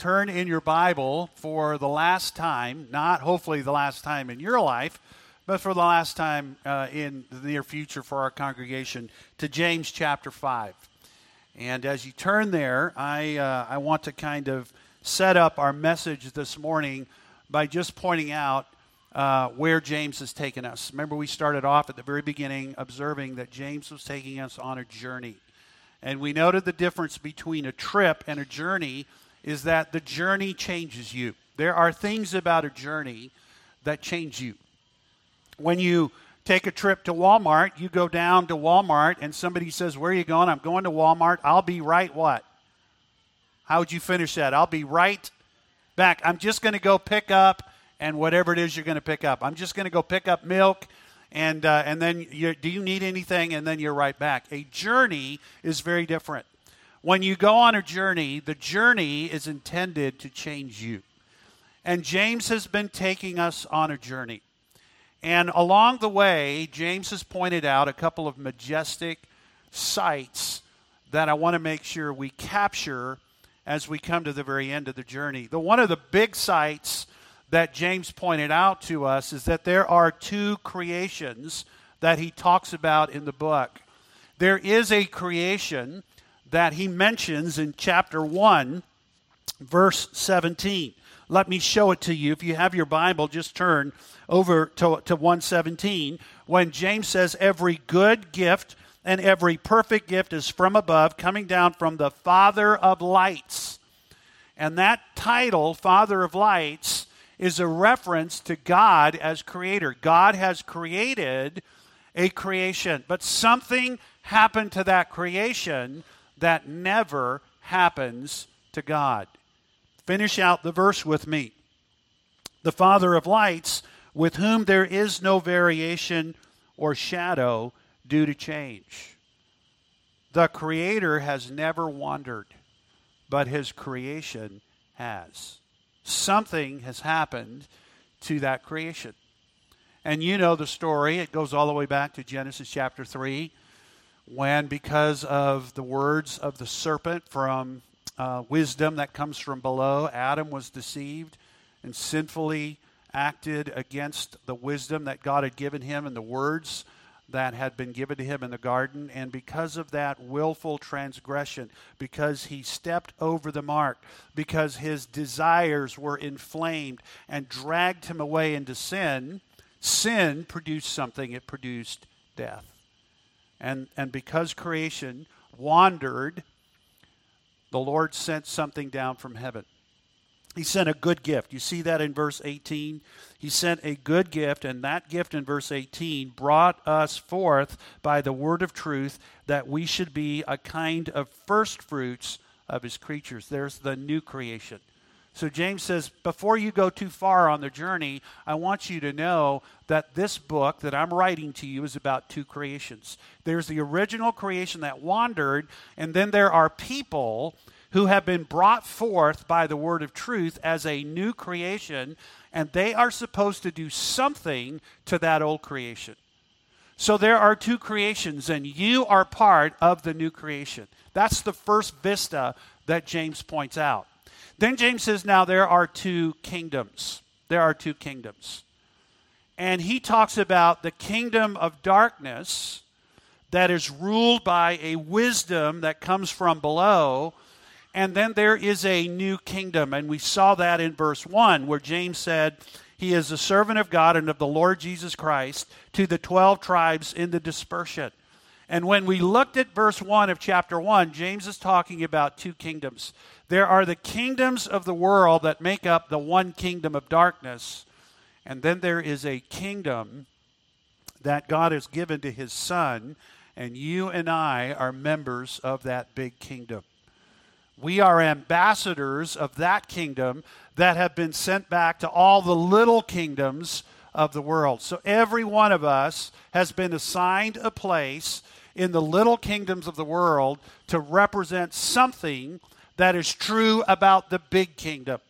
turn in your Bible for the last time, not hopefully the last time in your life, but for the last time uh, in the near future for our congregation, to James chapter 5. And as you turn there, I, uh, I want to kind of set up our message this morning by just pointing out uh, where James has taken us. Remember, we started off at the very beginning observing that James was taking us on a journey. And we noted the difference between a trip and a journey is that the journey changes you. There are things about a journey that change you. When you take a trip to Walmart, you go down to Walmart and somebody says, Where are you going? I'm going to Walmart. I'll be right what? How would you finish that? I'll be right back. I'm just going to go pick up and whatever it is you're going to pick up. I'm just going to go pick up milk and uh, and then do you need anything? And then you're right back. A journey is very different. When you go on a journey, the journey is intended to change you. And James has been taking us on a journey. And along the way, James has pointed out a couple of majestic sights that I want to make sure we capture as we come to the very end of the journey. The one of the big sights that James pointed out to us is that there are two creations that he talks about in the book. There is a creation that he mentions in chapter 1, verse 17. Let me show it to you. If you have your Bible, just turn over to, to 117 when James says, Every good gift and every perfect gift is from above, coming down from the Father of lights. And that title, Father of lights, is a reference to God as creator. God has created a creation, but something happened to that creation that never happens to God. Finish out the verse with me. The Father of lights, with whom there is no variation or shadow due to change. The Creator has never wandered, but His creation has something has happened to that creation. And you know the story. It goes all the way back to Genesis chapter 3, when, because of the words of the serpent from uh, wisdom that comes from below, Adam was deceived and sinfully acted against the wisdom that God had given him and the words that had been given to him in the garden. And because of that willful transgression, because he stepped over the mark, because his desires were inflamed and dragged him away into sin, sin produced something. It produced death. And, and because creation wandered, the Lord sent something down from heaven. He sent a good gift. You see that in verse 18? He sent a good gift, and that gift in verse 18 brought us forth by the word of truth that we should be a kind of first fruits of his creatures. There's the new creation. So James says, before you go too far on the journey, I want you to know that this book that I'm writing to you is about two creations. There's the original creation that wandered, and then there are people who have been brought forth by the word of truth as a new creation, and they are supposed to do something to that old creation. So there are two creations, and you are part of the new creation. That's the first vista that James points out. Then James says, Now there are two kingdoms. There are two kingdoms. And he talks about the kingdom of darkness that is ruled by a wisdom that comes from below and then there is a new kingdom. And we saw that in verse 1, where James said, He is a servant of God and of the Lord Jesus Christ to the 12 tribes in the dispersion. And when we looked at verse 1 of chapter 1, James is talking about two kingdoms. There are the kingdoms of the world that make up the one kingdom of darkness. And then there is a kingdom that God has given to his son. And you and I are members of that big kingdom. We are ambassadors of that kingdom that have been sent back to all the little kingdoms of the world. So every one of us has been assigned a place in the little kingdoms of the world to represent something that is true about the big kingdom.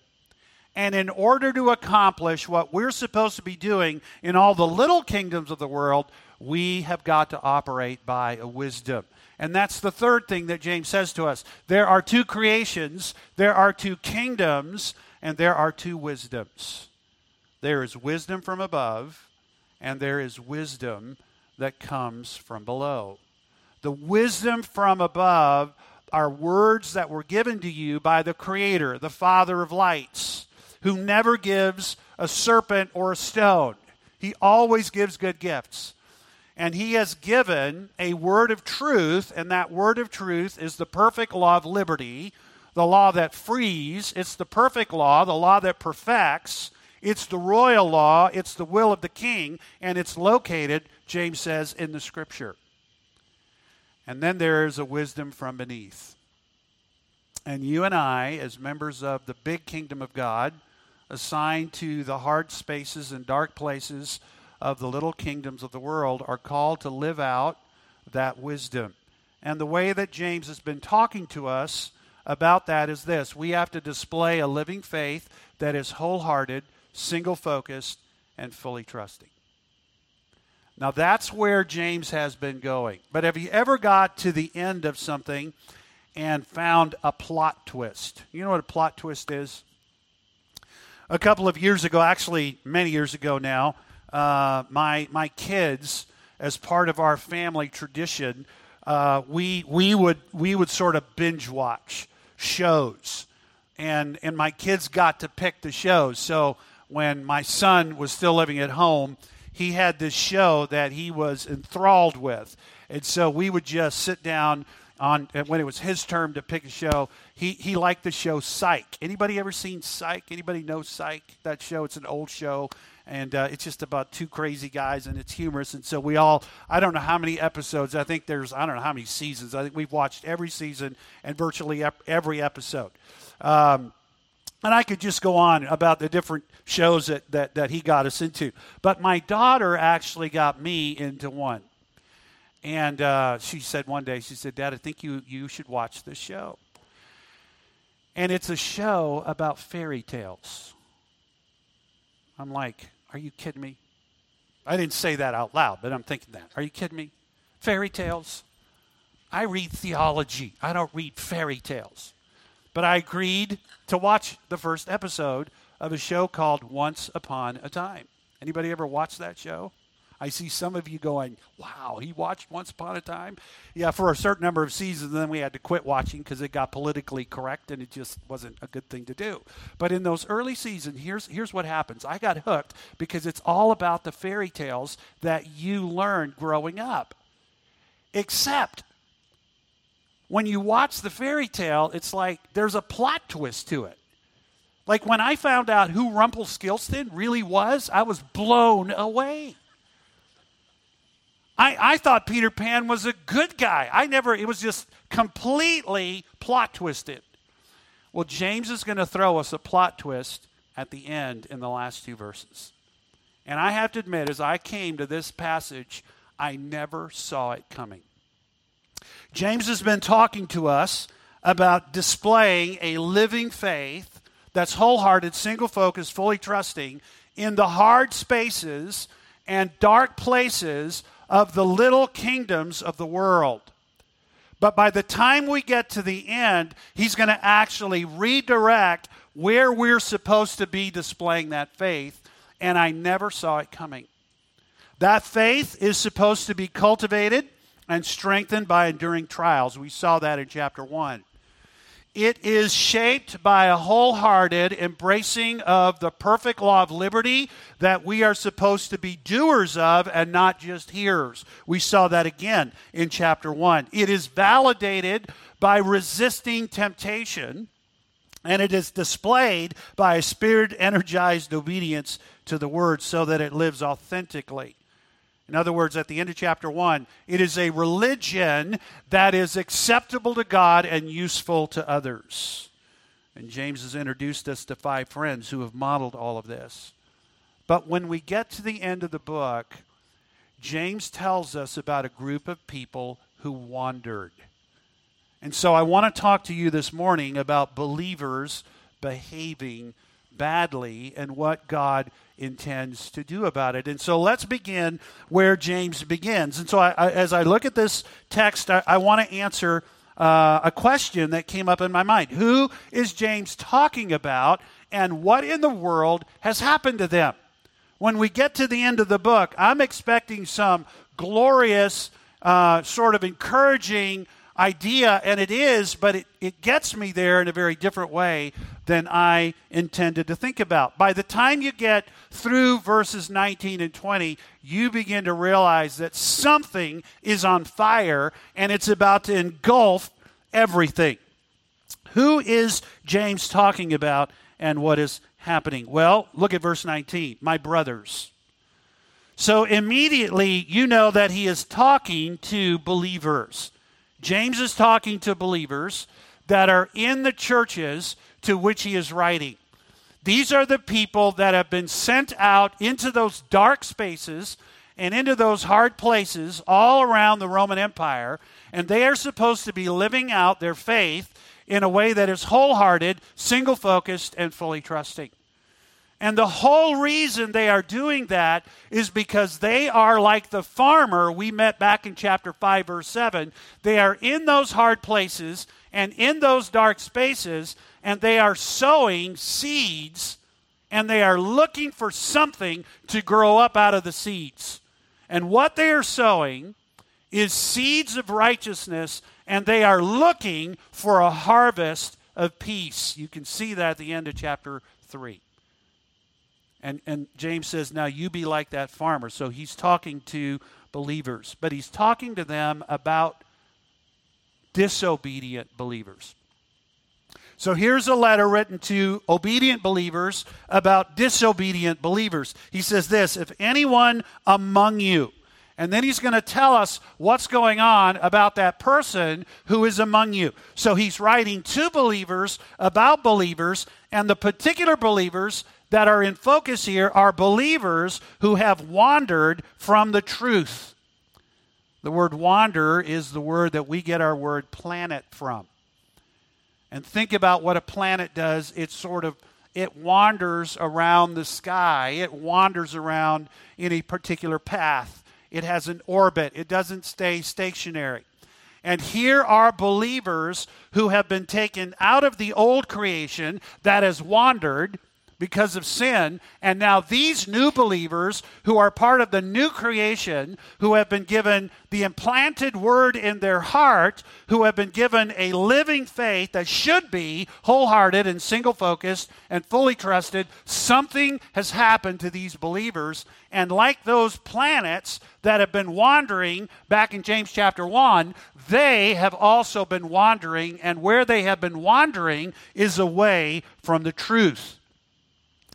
And in order to accomplish what we're supposed to be doing in all the little kingdoms of the world, we have got to operate by a wisdom. And that's the third thing that James says to us. There are two creations, there are two kingdoms, and there are two wisdoms. There is wisdom from above, and there is wisdom that comes from below. The wisdom from above are words that were given to you by the Creator, the Father of lights, who never gives a serpent or a stone. He always gives good gifts. And He has given a word of truth, and that word of truth is the perfect law of liberty, the law that frees. It's the perfect law, the law that perfects. It's the royal law, it's the will of the king, and it's located, James says, in the scripture. And then there is a wisdom from beneath. And you and I, as members of the big kingdom of God, assigned to the hard spaces and dark places of the little kingdoms of the world, are called to live out that wisdom. And the way that James has been talking to us about that is this we have to display a living faith that is wholehearted, single focused, and fully trusting. Now that's where James has been going. But have you ever got to the end of something and found a plot twist? You know what a plot twist is? A couple of years ago, actually many years ago now, uh, my my kids, as part of our family tradition, uh, we we would we would sort of binge watch shows, and and my kids got to pick the shows. So when my son was still living at home, he had this show that he was enthralled with. And so we would just sit down on when it was his turn to pick a show. He he liked the show Psych. Anybody ever seen Psych? Anybody know Psych? That show. It's an old show, and uh, it's just about two crazy guys, and it's humorous. And so we all. I don't know how many episodes. I think there's. I don't know how many seasons. I think we've watched every season and virtually every episode. Um, and I could just go on about the different shows that, that, that he got us into. But my daughter actually got me into one. And uh, she said one day, she said, Dad, I think you, you should watch this show. And it's a show about fairy tales. I'm like, are you kidding me? I didn't say that out loud, but I'm thinking that. Are you kidding me? Fairy tales? I read theology, I don't read fairy tales. But I agreed to watch the first episode of a show called Once Upon a Time. Anybody ever watch that show? I see some of you going, wow, he watched Once Upon a Time? Yeah, for a certain number of seasons, then we had to quit watching because it got politically correct and it just wasn't a good thing to do. But in those early seasons, here's, here's what happens I got hooked because it's all about the fairy tales that you learned growing up. Except when you watch the fairy tale, it's like there's a plot twist to it. Like when I found out who Rumpelstiltskin really was, I was blown away. I, I thought Peter Pan was a good guy. I never, it was just completely plot twisted. Well, James is going to throw us a plot twist at the end in the last two verses. And I have to admit, as I came to this passage, I never saw it coming. James has been talking to us about displaying a living faith that's wholehearted, single focused, fully trusting in the hard spaces and dark places of the little kingdoms of the world. But by the time we get to the end, he's going to actually redirect where we're supposed to be displaying that faith, and I never saw it coming. That faith is supposed to be cultivated and strengthened by enduring trials. We saw that in chapter 1. It is shaped by a wholehearted embracing of the perfect law of liberty that we are supposed to be doers of and not just hearers. We saw that again in chapter 1. It is validated by resisting temptation, and it is displayed by a spirit energized obedience to the word so that it lives authentically. In other words, at the end of chapter 1, it is a religion that is acceptable to God and useful to others. And James has introduced us to five friends who have modeled all of this. But when we get to the end of the book, James tells us about a group of people who wandered. And so I want to talk to you this morning about believers behaving badly and what God intends to do about it. And so let's begin where James begins. And so I, I, as I look at this text, I, I want to answer uh, a question that came up in my mind. Who is James talking about, and what in the world has happened to them? When we get to the end of the book, I'm expecting some glorious, uh, sort of encouraging idea, and it is, but it, it gets me there in a very different way than I intended to think about. By the time you get through verses 19 and 20, you begin to realize that something is on fire and it's about to engulf everything. Who is James talking about and what is happening? Well, look at verse 19. My brothers. So immediately you know that he is talking to believers. James is talking to believers that are in the churches to which he is writing. These are the people that have been sent out into those dark spaces and into those hard places all around the Roman Empire, and they are supposed to be living out their faith in a way that is wholehearted, single focused, and fully trusting. And the whole reason they are doing that is because they are like the farmer we met back in chapter 5, verse 7. They are in those hard places and in those dark spaces, and they are sowing seeds and they are looking for something to grow up out of the seeds. And what they are sowing is seeds of righteousness, and they are looking for a harvest of peace. You can see that at the end of chapter 3. And, and James says, Now you be like that farmer. So he's talking to believers, but he's talking to them about disobedient believers. So here's a letter written to obedient believers about disobedient believers. He says this If anyone among you, and then he's going to tell us what's going on about that person who is among you. So he's writing to believers about believers, and the particular believers that are in focus here are believers who have wandered from the truth. The word wander is the word that we get our word planet from. And think about what a planet does. It sort of it wanders around the sky. It wanders around in a particular path. It has an orbit. It doesn't stay stationary. And here are believers who have been taken out of the old creation that has wandered because of sin. And now these new believers who are part of the new creation, who have been given the implanted word in their heart, who have been given a living faith that should be wholehearted and single focused and fully trusted, something has happened to these believers. And like those planets that have been wandering back in James chapter 1, they have also been wandering. And where they have been wandering is away from the truth.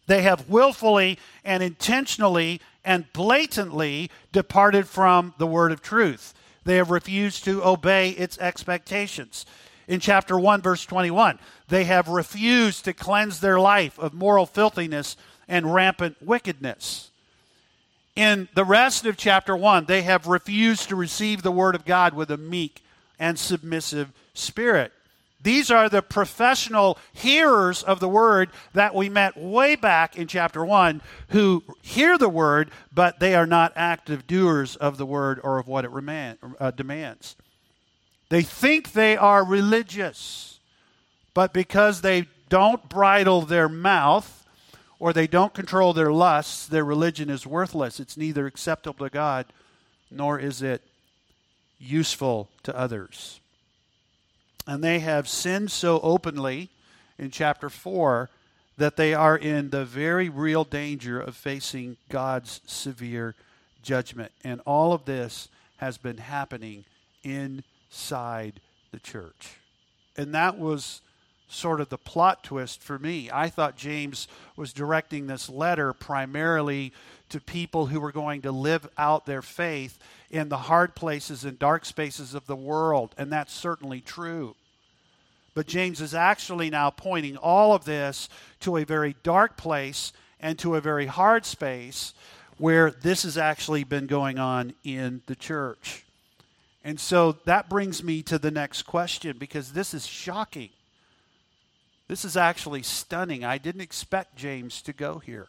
They have willfully and intentionally and blatantly departed from the word of truth. They have refused to obey its expectations. In chapter 1, verse 21, they have refused to cleanse their life of moral filthiness and rampant wickedness. In the rest of chapter 1, they have refused to receive the word of God with a meek and submissive spirit. These are the professional hearers of the word that we met way back in chapter 1 who hear the word, but they are not active doers of the word or of what it remand, uh, demands. They think they are religious, but because they don't bridle their mouth or they don't control their lusts, their religion is worthless. It's neither acceptable to God nor is it useful to others. And they have sinned so openly in chapter 4 that they are in the very real danger of facing God's severe judgment. And all of this has been happening inside the church. And that was sort of the plot twist for me. I thought James was directing this letter primarily to people who were going to live out their faith in the hard places and dark spaces of the world, and that's certainly true. But James is actually now pointing all of this to a very dark place and to a very hard space where this has actually been going on in the church. And so that brings me to the next question because this is shocking. This is actually stunning. I didn't expect James to go here.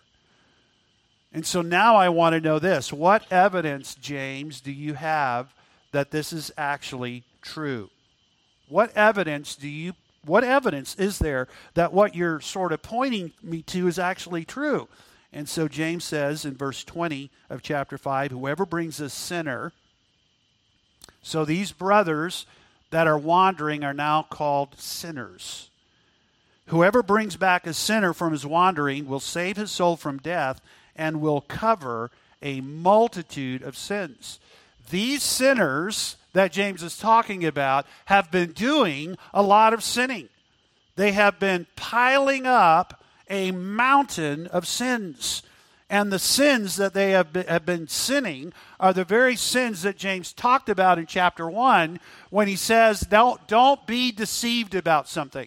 And so now I want to know this. What evidence, James, do you have that this is actually true? What evidence do you what evidence is there that what you're sort of pointing me to is actually true? And so James says in verse 20 of chapter 5 whoever brings a sinner so these brothers that are wandering are now called sinners. Whoever brings back a sinner from his wandering will save his soul from death and will cover a multitude of sins. These sinners that James is talking about have been doing a lot of sinning. They have been piling up a mountain of sins. And the sins that they have been, have been sinning are the very sins that James talked about in chapter 1 when he says, don't, don't be deceived about something.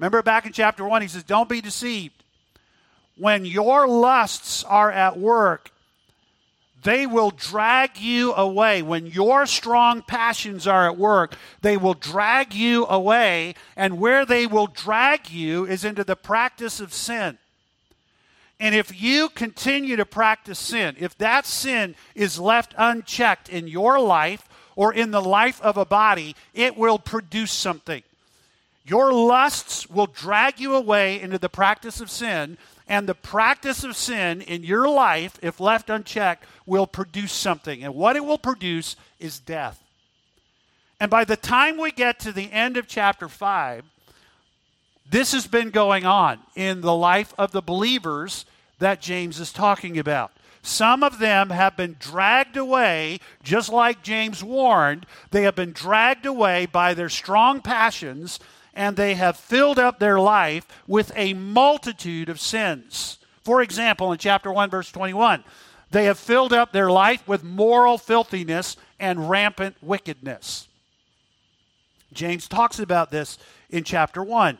Remember back in chapter 1, he says, Don't be deceived. When your lusts are at work, they will drag you away. When your strong passions are at work, they will drag you away. And where they will drag you is into the practice of sin. And if you continue to practice sin, if that sin is left unchecked in your life or in the life of a body, it will produce something. Your lusts will drag you away into the practice of sin, and the practice of sin in your life, if left unchecked, will produce something. And what it will produce is death. And by the time we get to the end of chapter 5, this has been going on in the life of the believers that James is talking about. Some of them have been dragged away, just like James warned. They have been dragged away by their strong passions and they have filled up their life with a multitude of sins. For example, in chapter 1, verse 21, they have filled up their life with moral filthiness and rampant wickedness. James talks about this in chapter 1.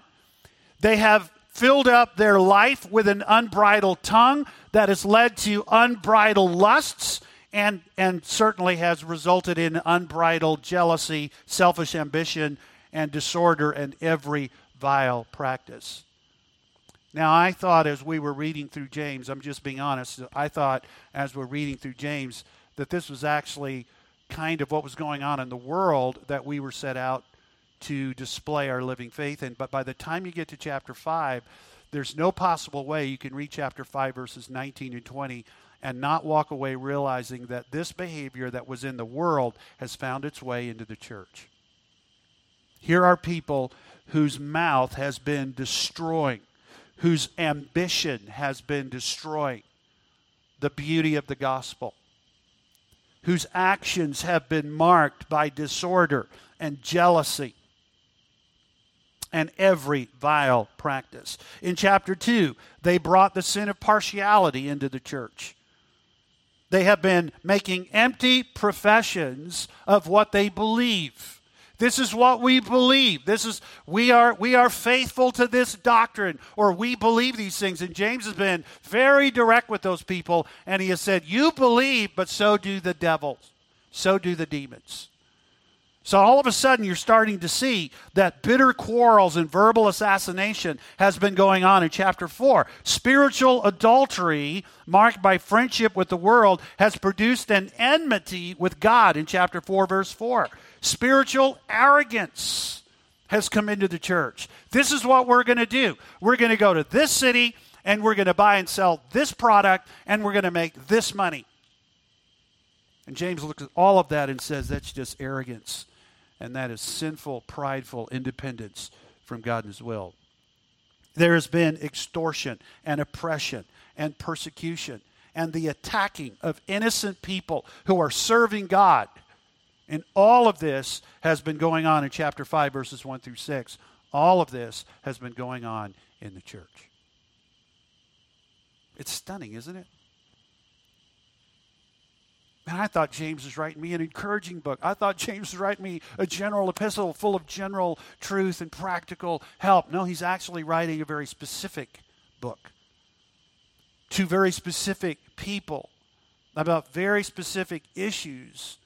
They have filled up their life with an unbridled tongue that has led to unbridled lusts and, and certainly has resulted in unbridled jealousy, selfish ambition, and disorder and every vile practice. Now, I thought as we were reading through James, I'm just being honest, I thought as we're reading through James that this was actually kind of what was going on in the world that we were set out to display our living faith in. But by the time you get to chapter 5, there's no possible way you can read chapter 5, verses 19 and 20, and not walk away realizing that this behavior that was in the world has found its way into the church. Here are people whose mouth has been destroying, whose ambition has been destroying the beauty of the gospel, whose actions have been marked by disorder and jealousy and every vile practice. In chapter 2, they brought the sin of partiality into the church. They have been making empty professions of what they believe this is what we believe. This is we are we are faithful to this doctrine or we believe these things and James has been very direct with those people and he has said you believe but so do the devils. So do the demons. So all of a sudden you're starting to see that bitter quarrels and verbal assassination has been going on in chapter 4. Spiritual adultery marked by friendship with the world has produced an enmity with God in chapter 4 verse 4. Spiritual arrogance has come into the church. This is what we're going to do. We're going to go to this city and we're going to buy and sell this product and we're going to make this money. And James looks at all of that and says that's just arrogance. And that is sinful, prideful independence from God and His will. There has been extortion and oppression and persecution and the attacking of innocent people who are serving God and all of this has been going on in chapter 5, verses 1 through 6. All of this has been going on in the church. It's stunning, isn't it? And I thought James was writing me an encouraging book. I thought James was writing me a general epistle full of general truth and practical help. No, he's actually writing a very specific book to very specific people about very specific issues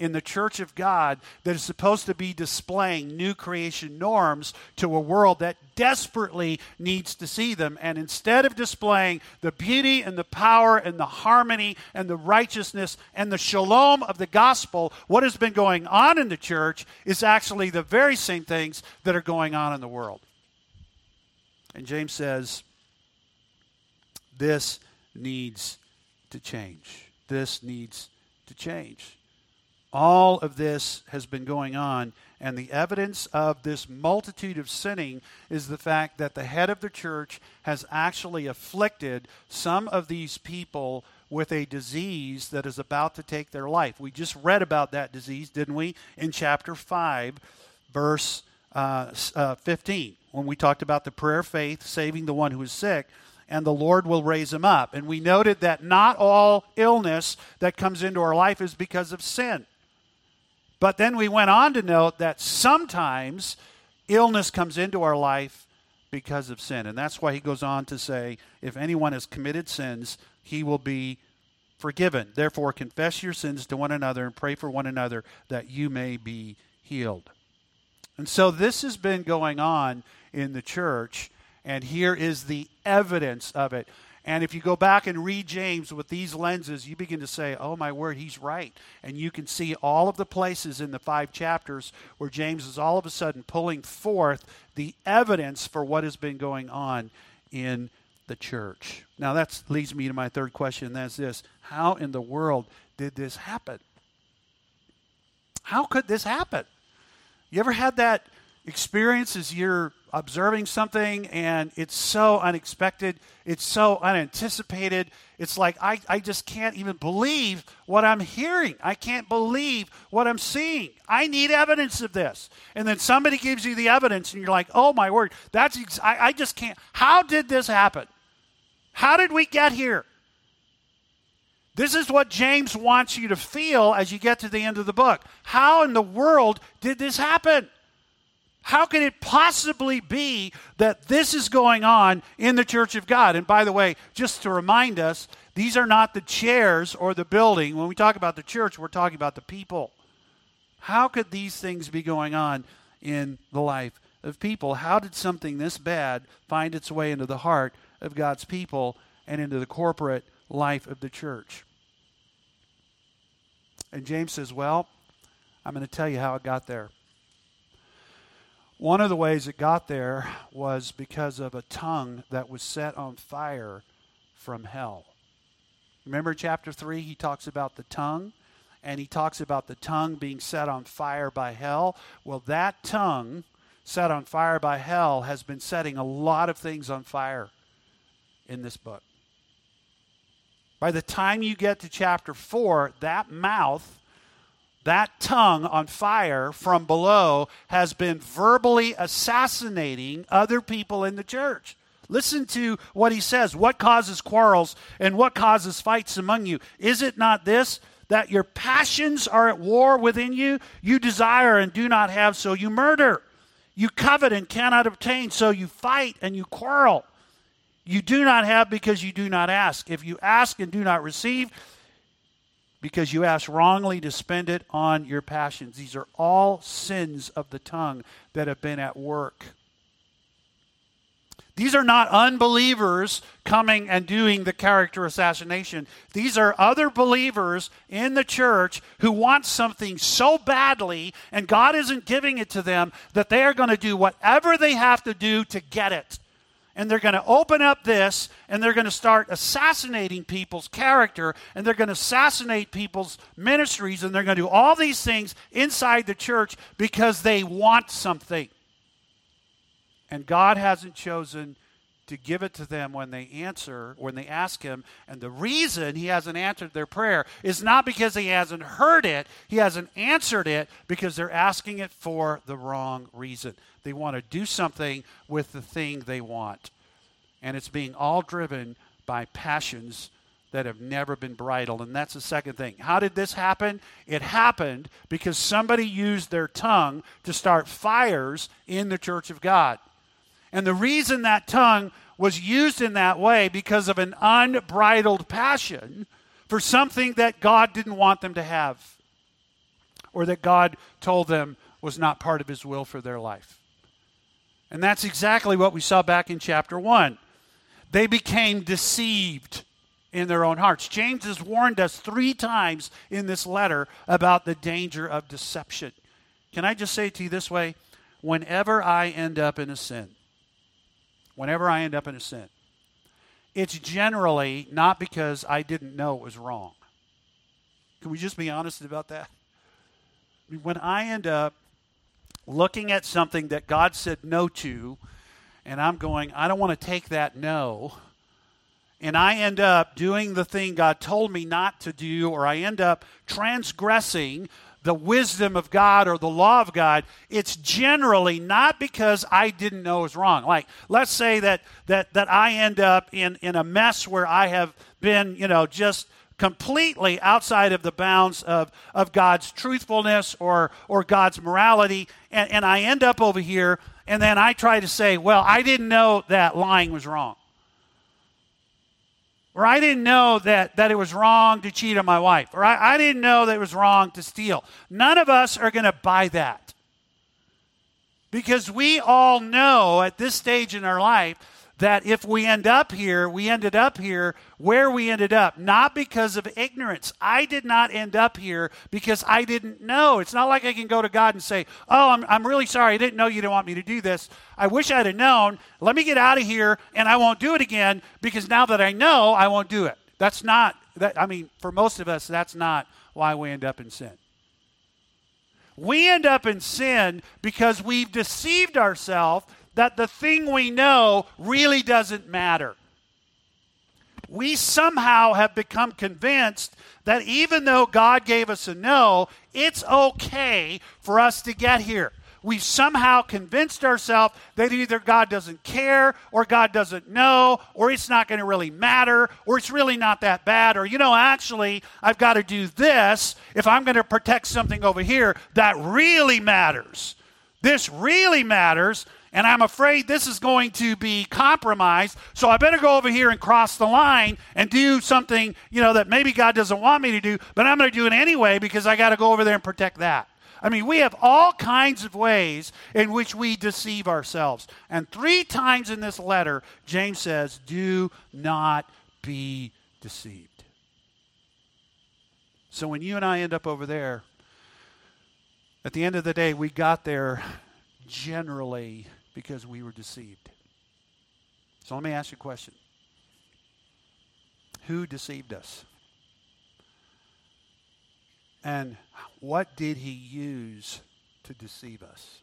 in the church of God that is supposed to be displaying new creation norms to a world that desperately needs to see them. And instead of displaying the beauty and the power and the harmony and the righteousness and the shalom of the gospel, what has been going on in the church is actually the very same things that are going on in the world. And James says, this needs to change. This needs to change. All of this has been going on, and the evidence of this multitude of sinning is the fact that the head of the church has actually afflicted some of these people with a disease that is about to take their life. We just read about that disease, didn't we, in chapter 5, verse uh, uh, 15, when we talked about the prayer of faith saving the one who is sick and the Lord will raise him up. And we noted that not all illness that comes into our life is because of sin. But then we went on to note that sometimes illness comes into our life because of sin. And that's why he goes on to say, if anyone has committed sins, he will be forgiven. Therefore, confess your sins to one another and pray for one another that you may be healed. And so this has been going on in the church and here is the evidence of it. And if you go back and read James with these lenses, you begin to say, oh my word, he's right. And you can see all of the places in the five chapters where James is all of a sudden pulling forth the evidence for what has been going on in the church. Now, that leads me to my third question, and that's this How in the world did this happen? How could this happen? You ever had that experience as you're observing something and it's so unexpected, it's so unanticipated. It's like, I, I just can't even believe what I'm hearing. I can't believe what I'm seeing. I need evidence of this. And then somebody gives you the evidence and you're like, oh my word, that's, ex- I, I just can't. How did this happen? How did we get here? This is what James wants you to feel as you get to the end of the book. How in the world did this happen? How can it possibly be that this is going on in the church of God? And by the way, just to remind us, these are not the chairs or the building. When we talk about the church, we're talking about the people. How could these things be going on in the life of people? How did something this bad find its way into the heart of God's people and into the corporate life of the church? And James says, Well, I'm going to tell you how it got there. One of the ways it got there was because of a tongue that was set on fire from hell. Remember chapter 3, he talks about the tongue, and he talks about the tongue being set on fire by hell. Well, that tongue set on fire by hell has been setting a lot of things on fire in this book. By the time you get to chapter 4, that mouth that tongue on fire from below has been verbally assassinating other people in the church. Listen to what he says. What causes quarrels and what causes fights among you? Is it not this, that your passions are at war within you? You desire and do not have, so you murder. You covet and cannot obtain, so you fight and you quarrel. You do not have because you do not ask. If you ask and do not receive, because you ask wrongly to spend it on your passions. These are all sins of the tongue that have been at work. These are not unbelievers coming and doing the character assassination. These are other believers in the church who want something so badly, and God isn't giving it to them that they are going to do whatever they have to do to get it and they're going to open up this and they're going to start assassinating people's character and they're going to assassinate people's ministries and they're going to do all these things inside the church because they want something. And God hasn't chosen to give it to them when they answer, when they ask Him. And the reason He hasn't answered their prayer is not because He hasn't heard it, He hasn't answered it because they're asking it for the wrong reason. They want to do something with the thing they want. And it's being all driven by passions that have never been bridled. And that's the second thing. How did this happen? It happened because somebody used their tongue to start fires in the church of God. And the reason that tongue was used in that way because of an unbridled passion for something that God didn't want them to have. or that God told them was not part of his will for their life. And that's exactly what we saw back in chapter 1. They became deceived in their own hearts. James has warned us three times in this letter about the danger of deception. Can I just say to you this way? Whenever I end up in a sin, whenever I end up in a sin, it's generally not because I didn't know it was wrong. Can we just be honest about that? When I end up looking at something that God said no to, and I'm going, I don't want to take that no, and I end up doing the thing God told me not to do, or I end up transgressing the wisdom of God or the law of God, it's generally not because I didn't know it was wrong. Like, let's say that that that I end up in in a mess where I have been, you know, just completely outside of the bounds of, of God's truthfulness or, or God's morality. And, and I end up over here, and then I try to say, well, I didn't know that lying was wrong. Or I didn't know that, that it was wrong to cheat on my wife. Or I, I didn't know that it was wrong to steal. None of us are going to buy that. Because we all know at this stage in our life that if we end up here, we ended up here where we ended up, not because of ignorance. I did not end up here because I didn't know. It's not like I can go to God and say, Oh, I'm, I'm really sorry. I didn't know you didn't want me to do this. I wish I'd have known. Let me get out of here and I won't do it again because now that I know, I won't do it. That's not, that, I mean, for most of us, that's not why we end up in sin. We end up in sin because we've deceived ourselves that the thing we know really doesn't matter. We somehow have become convinced that even though God gave us a no, it's okay for us to get here. We've somehow convinced ourselves that either God doesn't care, or God doesn't know, or it's not going to really matter, or it's really not that bad, or, you know, actually, I've got to do this if I'm going to protect something over here that really matters. This really matters, and I'm afraid this is going to be compromised. So I better go over here and cross the line and do something, you know, that maybe God doesn't want me to do, but I'm going to do it anyway because I got to go over there and protect that. I mean, we have all kinds of ways in which we deceive ourselves. And three times in this letter, James says, Do not be deceived. So when you and I end up over there, at the end of the day, we got there generally because we were deceived. So let me ask you a question Who deceived us? And what did he use to deceive us?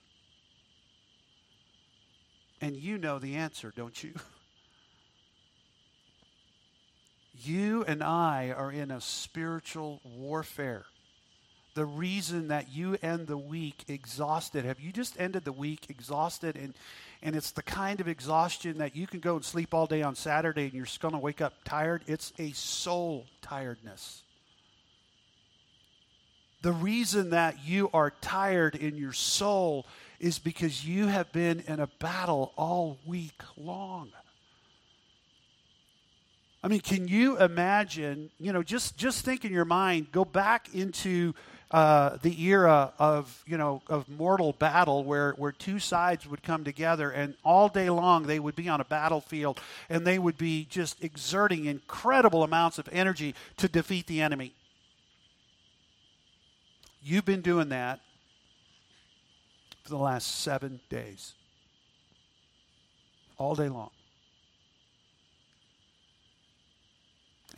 And you know the answer, don't you? You and I are in a spiritual warfare the reason that you end the week exhausted. Have you just ended the week exhausted? And, and it's the kind of exhaustion that you can go and sleep all day on Saturday and you're going to wake up tired. It's a soul tiredness. The reason that you are tired in your soul is because you have been in a battle all week long. I mean, can you imagine, you know, just just think in your mind, go back into uh, the era of you know of mortal battle where where two sides would come together and all day long they would be on a battlefield and they would be just exerting incredible amounts of energy to defeat the enemy. You've been doing that for the last 7 days. All day long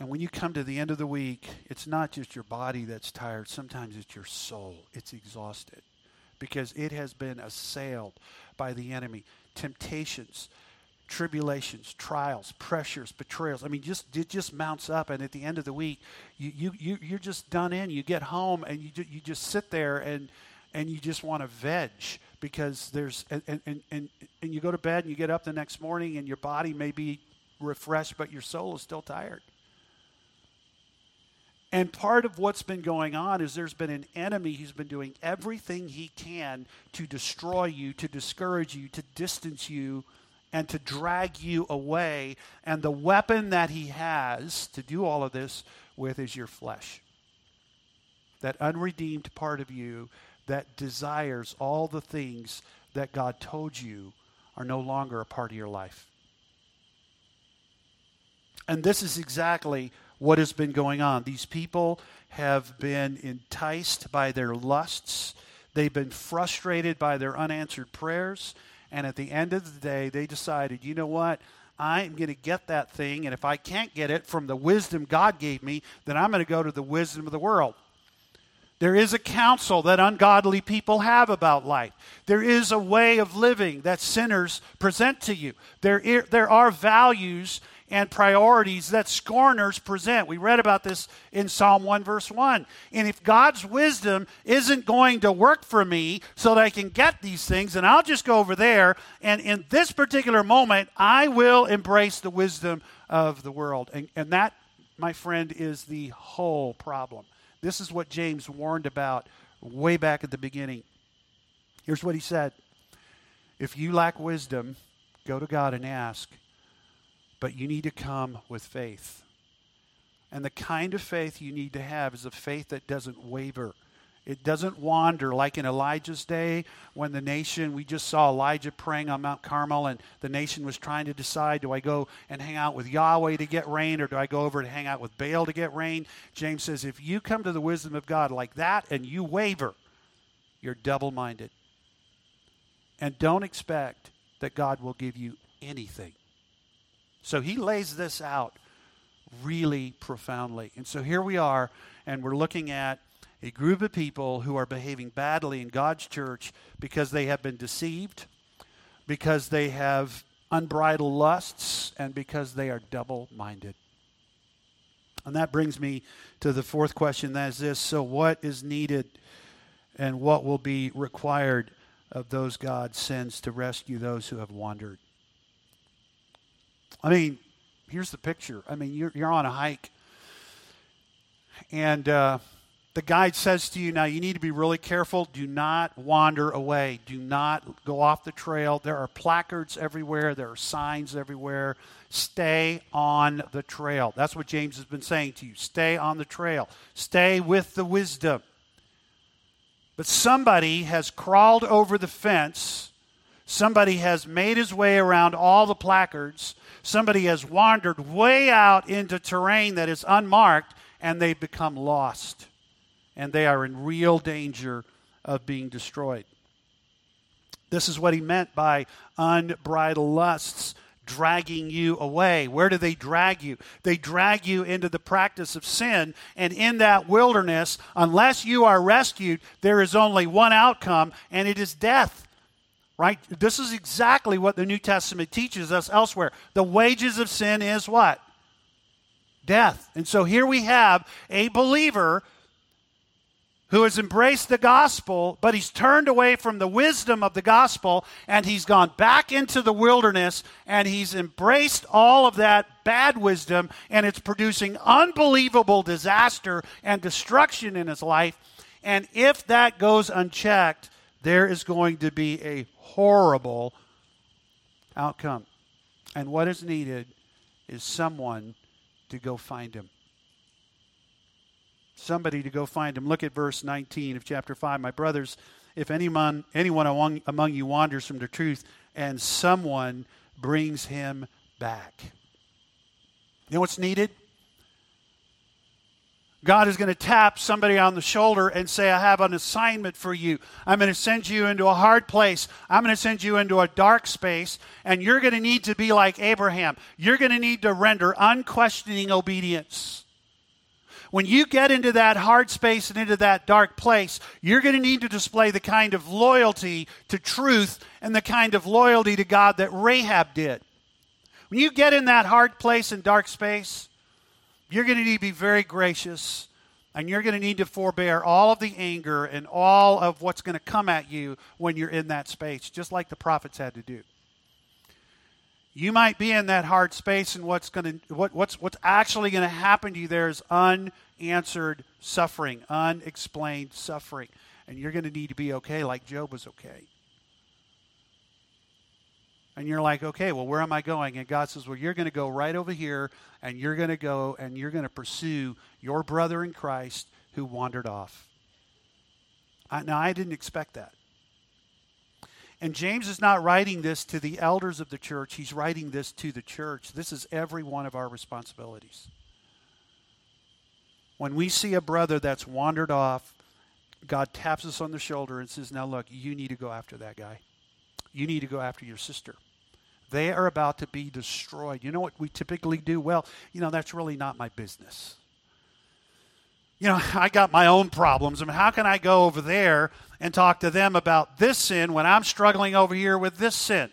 And when you come to the end of the week, it's not just your body that's tired, sometimes it's your soul. It's exhausted because it has been assailed by the enemy. Temptations, tribulations, trials, pressures, betrayals. I mean, just it just mounts up, and at the end of the week, you you, you you're just done in. You get home and you you just sit there and and you just want to veg because there's and, and, and, and you go to bed and you get up the next morning and your body may be refreshed, but your soul is still tired. And part of what's been going on is there's been an enemy who's been doing everything he can to destroy you, to discourage you, to distance you, and to drag you away. And the weapon that he has to do all of this with is your flesh. that unredeemed part of you that desires all the things that God told you are no longer a part of your life. And this is exactly what has been going on. These people have been enticed by their lusts, they've been frustrated by their unanswered prayers, and at the end of the day, they decided, you know what? I'm going to get that thing, and if I can't get it from the wisdom God gave me, then I'm going to go to the wisdom of the world. There is a counsel that ungodly people have about life. There is a way of living that sinners present to you. There, there are values and priorities that scorners present. We read about this in Psalm 1, verse 1. And if God's wisdom isn't going to work for me so that I can get these things, then I'll just go over there. And in this particular moment, I will embrace the wisdom of the world. And, and that, my friend, is the whole problem. This is what James warned about way back at the beginning. Here's what he said If you lack wisdom, go to God and ask, but you need to come with faith. And the kind of faith you need to have is a faith that doesn't waver. It doesn't wander like in Elijah's day when the nation, we just saw Elijah praying on Mount Carmel and the nation was trying to decide do I go and hang out with Yahweh to get rain or do I go over to hang out with Baal to get rain? James says if you come to the wisdom of God like that and you waver, you're double minded. And don't expect that God will give you anything. So he lays this out really profoundly. And so here we are, and we're looking at a group of people who are behaving badly in God's church because they have been deceived, because they have unbridled lusts, and because they are double minded. And that brings me to the fourth question that is this so, what is needed and what will be required of those God sends to rescue those who have wandered? I mean, here's the picture. I mean, you're, you're on a hike, and uh, the guide says to you, now you need to be really careful. Do not wander away. Do not go off the trail. There are placards everywhere, there are signs everywhere. Stay on the trail. That's what James has been saying to you. Stay on the trail, stay with the wisdom. But somebody has crawled over the fence. Somebody has made his way around all the placards. Somebody has wandered way out into terrain that is unmarked and they've become lost and they are in real danger of being destroyed. This is what he meant by unbridled lusts dragging you away. Where do they drag you? They drag you into the practice of sin. And in that wilderness, unless you are rescued, there is only one outcome, and it is death. Right? This is exactly what the New Testament teaches us elsewhere. The wages of sin is what? Death. And so here we have a believer who has embraced the gospel, but he's turned away from the wisdom of the gospel and he's gone back into the wilderness and he's embraced all of that bad wisdom and it's producing unbelievable disaster and destruction in his life. And if that goes unchecked, there is going to be a horrible outcome. And what is needed is someone to go find him somebody to go find him. Look at verse 19 of chapter 5. My brothers, if anyone, anyone among, among you wanders from the truth and someone brings him back. You know what's needed? God is going to tap somebody on the shoulder and say, I have an assignment for you. I'm going to send you into a hard place. I'm going to send you into a dark space, and you're going to need to be like Abraham. You're going to need to render unquestioning obedience. When you get into that hard space and into that dark place, you're going to need to display the kind of loyalty to truth and the kind of loyalty to God that Rahab did. When you get in that hard place and dark space, you're going to need to be very gracious and you're going to need to forbear all of the anger and all of what's going to come at you when you're in that space, just like the prophets had to do. You might be in that hard space, and what's going to what, what's what's actually going to happen to you there is unanswered suffering, unexplained suffering, and you're going to need to be okay, like Job was okay. And you're like, okay, well, where am I going? And God says, well, you're going to go right over here, and you're going to go and you're going to pursue your brother in Christ who wandered off. I, now, I didn't expect that. And James is not writing this to the elders of the church, he's writing this to the church. This is every one of our responsibilities. When we see a brother that's wandered off, God taps us on the shoulder and says, Now look, you need to go after that guy. You need to go after your sister. They are about to be destroyed. You know what we typically do? Well, you know, that's really not my business. You know, I got my own problems. I mean, how can I go over there and talk to them about this sin when I'm struggling over here with this sin?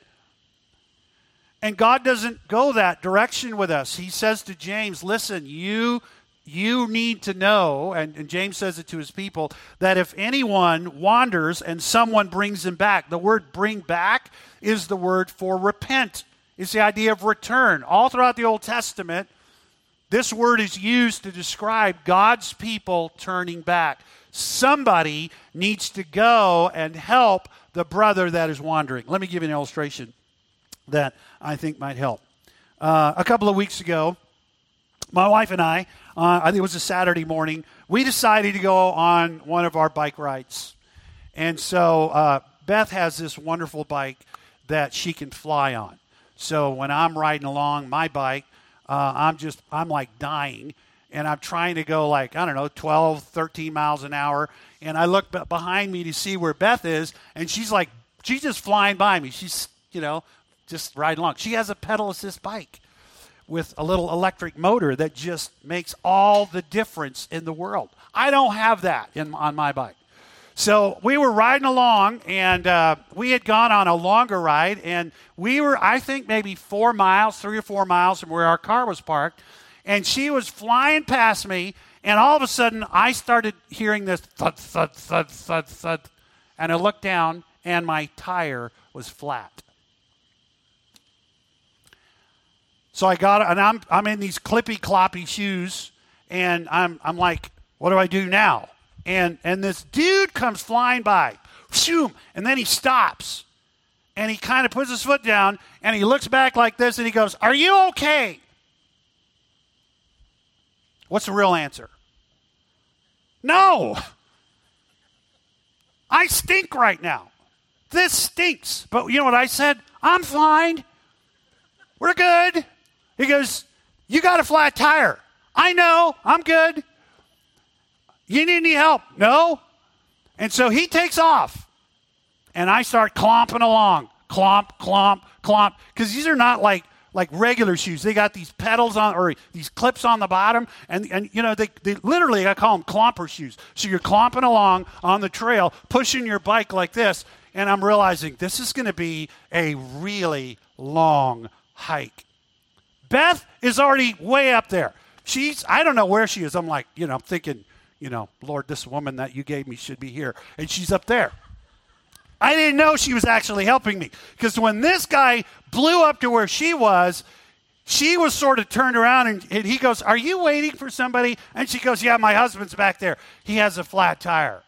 And God doesn't go that direction with us. He says to James, listen, you you need to know, and, and, James says it to his people, that if anyone wanders and someone brings him back, the word bring back is the word for repent. It's the idea of return. All throughout the Old Testament, this word is used to describe God's people turning back. Somebody needs to go and help the brother that is wandering. Let me give you an illustration that I think might help. Uh, a couple of weeks ago, my wife and I, uh, I think it was a Saturday morning, we decided to go on one of our bike rides. And so uh, Beth has this wonderful bike that she can fly on. So when I'm riding along my bike, uh, I'm just, I'm like dying. And I'm trying to go like, I don't know, 12, 13 miles an hour. And I look b- behind me to see where Beth is, and she's like, she's just flying by me. She's, you know, just riding along. She has a pedal assist bike with a little electric motor that just makes all the difference in the world. I don't have that in, on my bike. So we were riding along, and uh, we had gone on a longer ride, and we were, I think, maybe four miles, three or four miles from where our car was parked, and she was flying past me, and all of a sudden I started hearing this thud, thud, thud, thud, thud, and I looked down, and my tire was flat. So I got and I'm I'm in these clippy cloppy shoes, and I'm I'm like, what do I do now? And and this dude comes flying by, shoom, and then he stops, and he kind of puts his foot down, and he looks back like this, and he goes, "Are you okay?" What's the real answer? No. I stink right now. This stinks. But you know what I said? I'm fine. We're good. He goes, You got a flat tire. I know. I'm good. You need any help? No. And so he takes off. And I start clomping along. Clomp, clomp, clomp. Because these are not like like regular shoes. They got these pedals on or these clips on the bottom, and, and you know they, they literally I call them clomper shoes. So you're clomping along on the trail, pushing your bike like this, and I'm realizing this is going to be a really long hike. Beth is already way up there. She's, I don't know where she is. I'm like, you know, I'm thinking, you know, Lord, this woman that you gave me should be here. And she's up there. I didn't know she was actually helping me because when this guy blew up to where she was, she was sort of turned around and, and, he goes, Are you waiting for somebody? And she goes, Yeah, my husband's back there. He has a flat tire.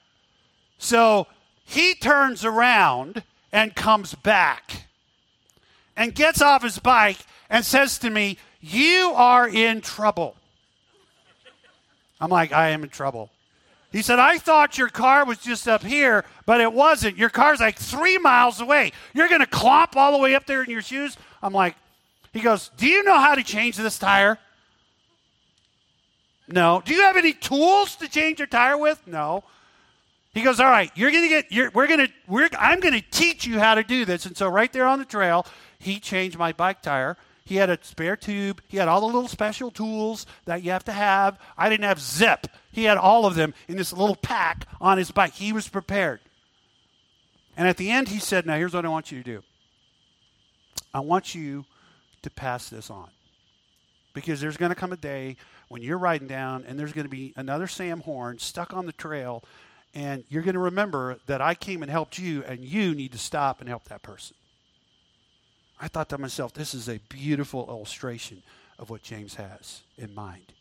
So he turns around and comes back and gets off his bike and says to me, You are in trouble. I'm like, I am in trouble. He said, I thought your car was just up here, but it wasn't. Your car's like three miles away. You're going to clomp all the way up there in your shoes? I'm like, he goes, Do you know how to change this tire? No. Do you have any tools to change your tire with? No. He goes, All right, you're to get, you're, we're to, we're, I'm to teach you how to do this. And so right there on the trail, he changed my bike tire he had a spare tube. He had all the little special tools that you have to have. I didn't have zip. He had all of them in this little pack on his bike. He was prepared. And at the end, he said, Now, here's what I want you to do I want you to pass this on. Because there's going to come a day when you're riding down and there's going to be another Sam Horn stuck on the trail, and you're going to remember that I came and helped you, and you need to stop and help that person. I thought to myself, this is a beautiful illustration of what James has in mind.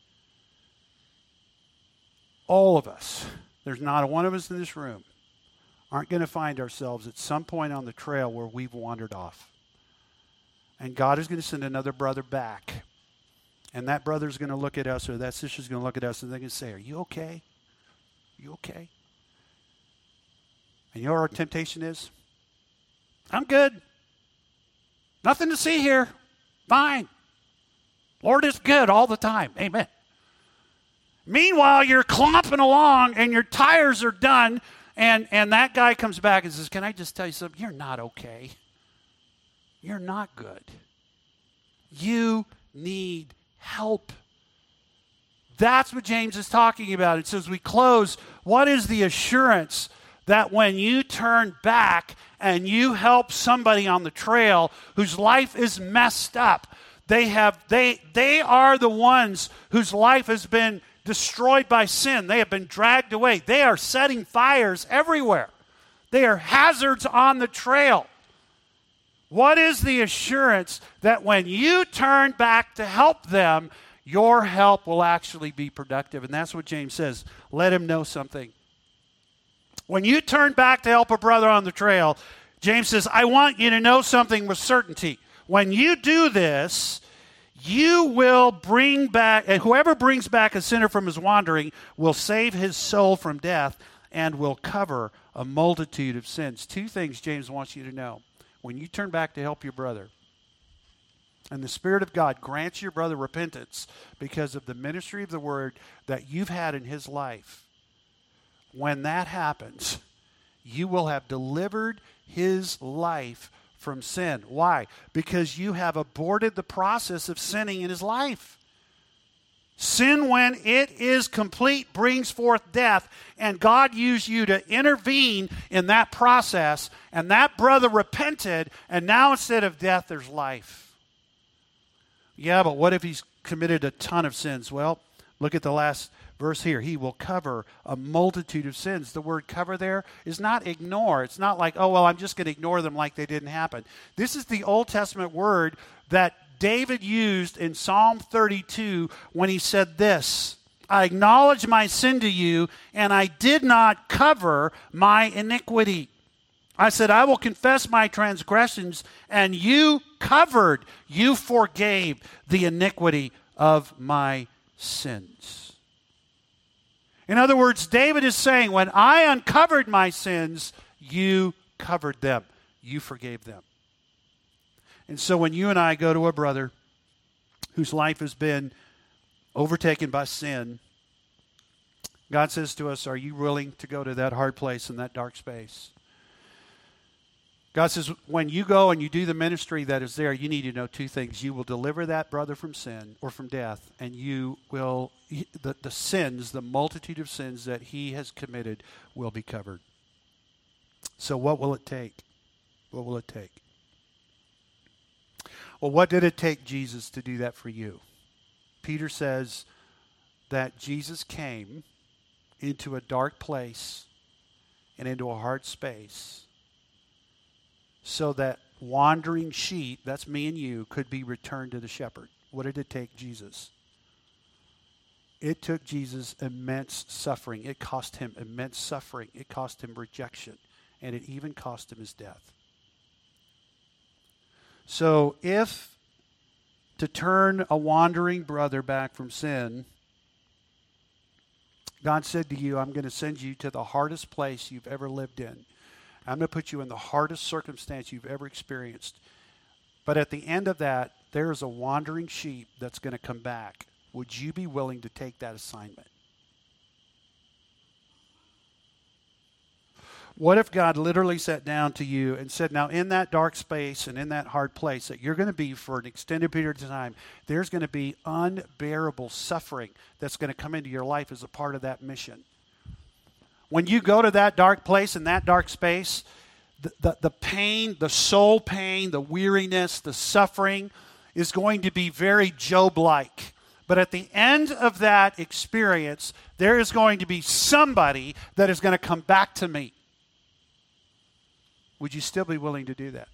All of us, there's not a one of us in this room, aren't going to find ourselves at some point on the trail where we've wandered off. And God is going to send another brother back. And that brother's going to look at us, or that sister's going to look at us, and they're going to say, Are you okay? Are you okay? And you know what our temptation is? I'm good. Nothing to see here. Fine. Lord is good all the time. Amen. Meanwhile, you're clomping along and your tires are done, and, and that guy comes back and says, Can I just tell you something? You're not okay. You're not good. You need help. That's what James is talking about. It says, We close, what is the assurance that when you turn back and you help somebody on the trail whose life is messed up, they have they they are the ones whose life has been destroyed by sin. They have been dragged away. They are setting fires everywhere. They are hazards on the trail. What is the assurance that when you turn back to help them, your help will actually be productive? And that's what James says. Let him know something. When you turn back to help a brother on the trail, James says, I want you to know something with certainty. When you do this, you will bring back, and whoever brings back a sinner from his wandering will save his soul from death and will cover a multitude of sins. Two things James wants you to know when you turn back to help your brother, and the Spirit of God grants your brother repentance because of the ministry of the word that you've had in his life, when that happens, you will have delivered his life from sin. Why? Because you have aborted the process of sinning in his life. Sin, when it is complete, brings forth death, and God used you to intervene in that process, and that brother repented, and now instead of death, there's life. Yeah, but what if he's committed a ton of sins? Well, look at the last verse here. He will cover a multitude of sins. The word cover there is not ignore. It's not like, oh, well, I'm just going to ignore them like they didn't happen. This is the Old Testament word that David used in Psalm 32 when he said this I acknowledge my sin to you, and I did not cover my iniquity. I said, I will confess my transgressions, and you covered, you forgave the iniquity of my sins. In other words, David is saying, when I uncovered my sins, you covered them, you forgave them. And so when you and I go to a brother whose life has been overtaken by sin, God says to us, Are you willing to go to that hard place and that dark space? God says, when you go and you do the ministry that is there, you need to know two things. You will deliver that brother from sin or from death, and you will, the, the sins, the multitude of sins that he has committed will be covered. So, what will it take? What will it take? Well, what did it take Jesus to do that for you? Peter says that Jesus came into a dark place and into a hard space so that wandering sheep, that's me and you, could be returned to the shepherd. What did it take Jesus? It took Jesus immense suffering. It cost him immense suffering. It cost him rejection. And it even cost him his death. So if to turn a wandering brother back from sin, God said to you, I'm going to send you to the hardest place you've ever lived in. I'm going to put you in the hardest circumstance you've ever experienced. But at the end of that, there's a wandering sheep that's going to come back. Would you be willing to take that assignment? What if God literally sat down to you and said, Now, in that dark space and in that hard place that you're going to be for an extended period of time, there's going to be unbearable suffering that's going to come into your life as a part of that mission. When you go to that dark place and that dark space, the, the, the pain, the soul pain, the weariness, the suffering is going to be very Job like. But at the end of that experience, there is going to be somebody that is going to come back to me would you still be willing to do that?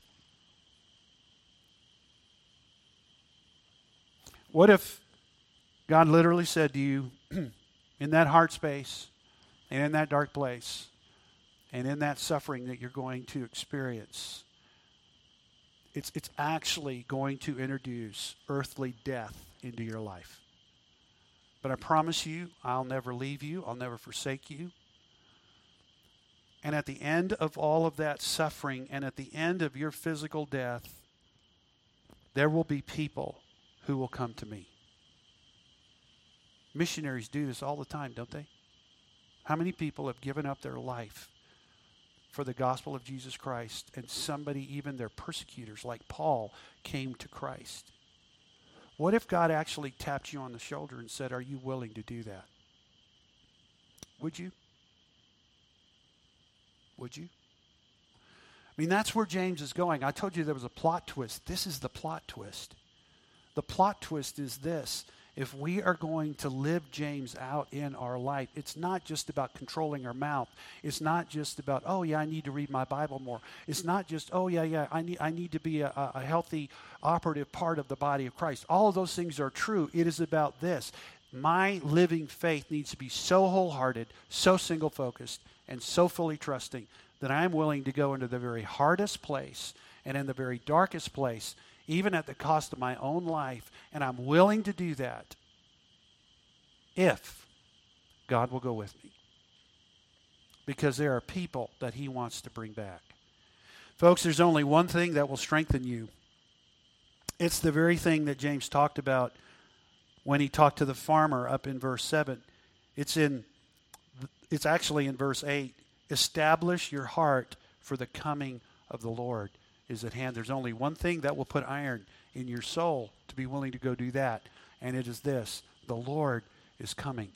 What if God literally said to you, in that heart space, and in that dark place, and in that suffering that you're going to experience, it's, it's actually going to introduce earthly death into your life. But I promise you, I'll never leave you, I'll never forsake you. And at the end of all of that suffering and at the end of your physical death, there will be people who will come to me. Missionaries do this all the time, don't they? How many people have given up their life for the gospel of Jesus Christ and somebody, even their persecutors like Paul, came to Christ? What if God actually tapped you on the shoulder and said, Are you willing to do that? Would you? Would you? I mean, that's where James is going. I told you there was a plot twist. This is the plot twist. The plot twist is this. If we are going to live James out in our life, it's not just about controlling our mouth. It's not just about, oh, yeah, I need to read my Bible more. It's not just, oh, yeah, yeah, I need, I need to be a, a healthy, operative part of the body of Christ. All of those things are true. It is about this. My living faith needs to be so wholehearted, so single focused, and so fully trusting that I am willing to go into the very hardest place and in the very darkest place, even at the cost of my own life. And I'm willing to do that if God will go with me. Because there are people that He wants to bring back. Folks, there's only one thing that will strengthen you. It's the very thing that James talked about when he talked to the farmer up in verse 7. It's in it's actually in verse 8. Establish your heart for the coming of the Lord is at hand. There's only one thing that will put iron in your soul to be willing to go do that, and it is this the Lord is coming.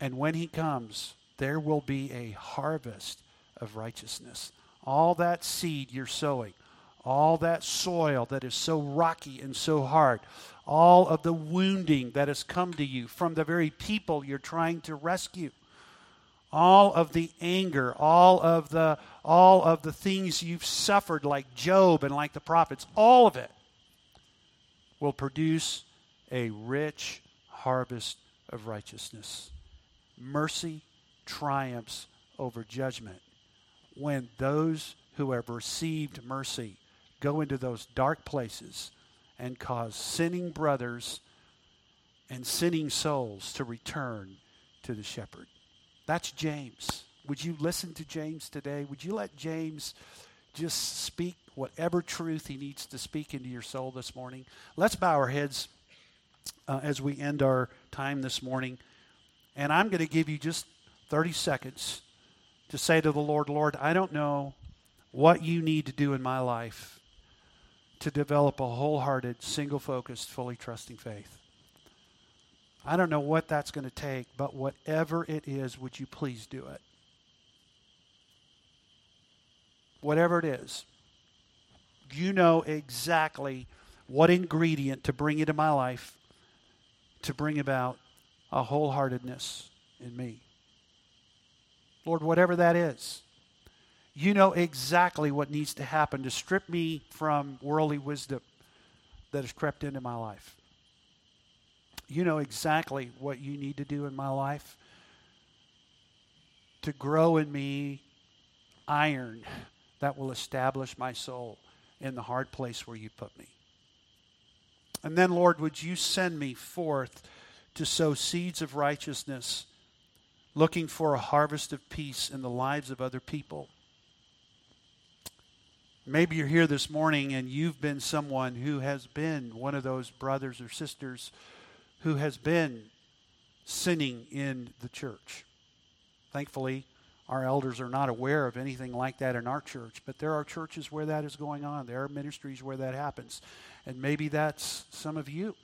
And when he comes, there will be a harvest of righteousness. All that seed you're sowing, all that soil that is so rocky and so hard, all of the wounding that has come to you from the very people you're trying to rescue all of the anger all of the all of the things you've suffered like Job and like the prophets all of it will produce a rich harvest of righteousness mercy triumphs over judgment when those who have received mercy go into those dark places and cause sinning brothers and sinning souls to return to the shepherd. That's James. Would you listen to James today? Would you let James just speak whatever truth he needs to speak into your soul this morning? Let's bow our heads uh, as we end our time this morning. And I'm going to give you just 30 seconds to say to the Lord, Lord, I don't know what you need to do in my life to develop a wholehearted, single focused, fully trusting faith. I don't know what that's going to take, but whatever it is, would you please do it? Whatever it is, you know exactly what ingredient to bring into my life to bring about a wholeheartedness in me. Lord, whatever that is, you know exactly what needs to happen to strip me from worldly wisdom that has crept into my life. You know exactly what you need to do in my life to grow in me iron that will establish my soul in the hard place where you put me. And then, Lord, would you send me forth to sow seeds of righteousness, looking for a harvest of peace in the lives of other people? Maybe you're here this morning and you've been someone who has been one of those brothers or sisters who has been sinning in the church. Thankfully, our elders are not aware of anything like that in our church, but there are churches where that is going on. There are ministries where that happens. And maybe that's some of you.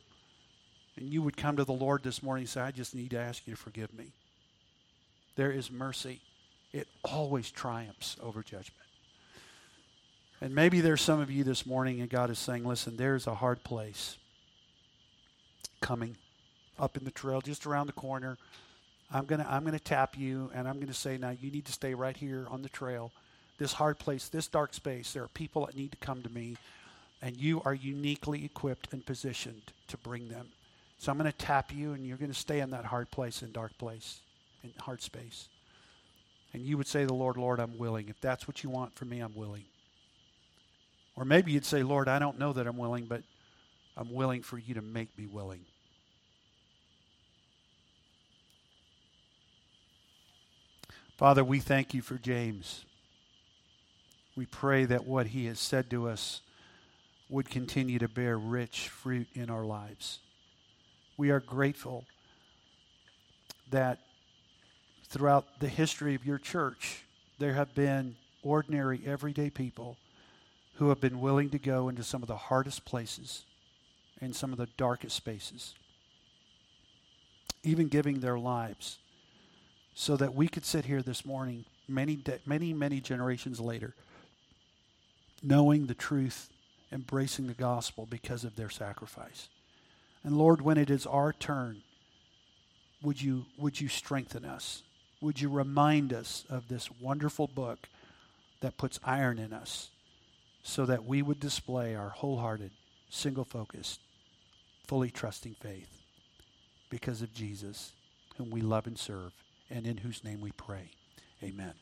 And you would come to the Lord this morning and say, I just need to ask you to forgive me. There is mercy, it always triumphs over judgment. And maybe there's some of you this morning, and God is saying, listen, there's a hard place coming up in the trail just around the corner. I'm going to I'm going to tap you and I'm going to say now you need to stay right here on the trail. This hard place, this dark space, there are people that need to come to me and you are uniquely equipped and positioned to bring them. So I'm going to tap you and you're going to stay in that hard place and dark place and hard space. And you would say the Lord, Lord, I'm willing. If that's what you want from me, I'm willing. Or maybe you'd say, Lord, I don't know that I'm willing, but I'm willing for you to make me willing. Father, we thank you for James. We pray that what he has said to us would continue to bear rich fruit in our lives. We are grateful that throughout the history of your church, there have been ordinary, everyday people who have been willing to go into some of the hardest places and some of the darkest spaces, even giving their lives, so that we could sit here this morning, many, de- many, many generations later, knowing the truth, embracing the gospel because of their sacrifice. And Lord, when it is our turn, would you, would you strengthen us? Would you remind us of this wonderful book that puts iron in us so that we would display our wholehearted, single focused, fully trusting faith because of Jesus, whom we love and serve, and in whose name we pray. Amen.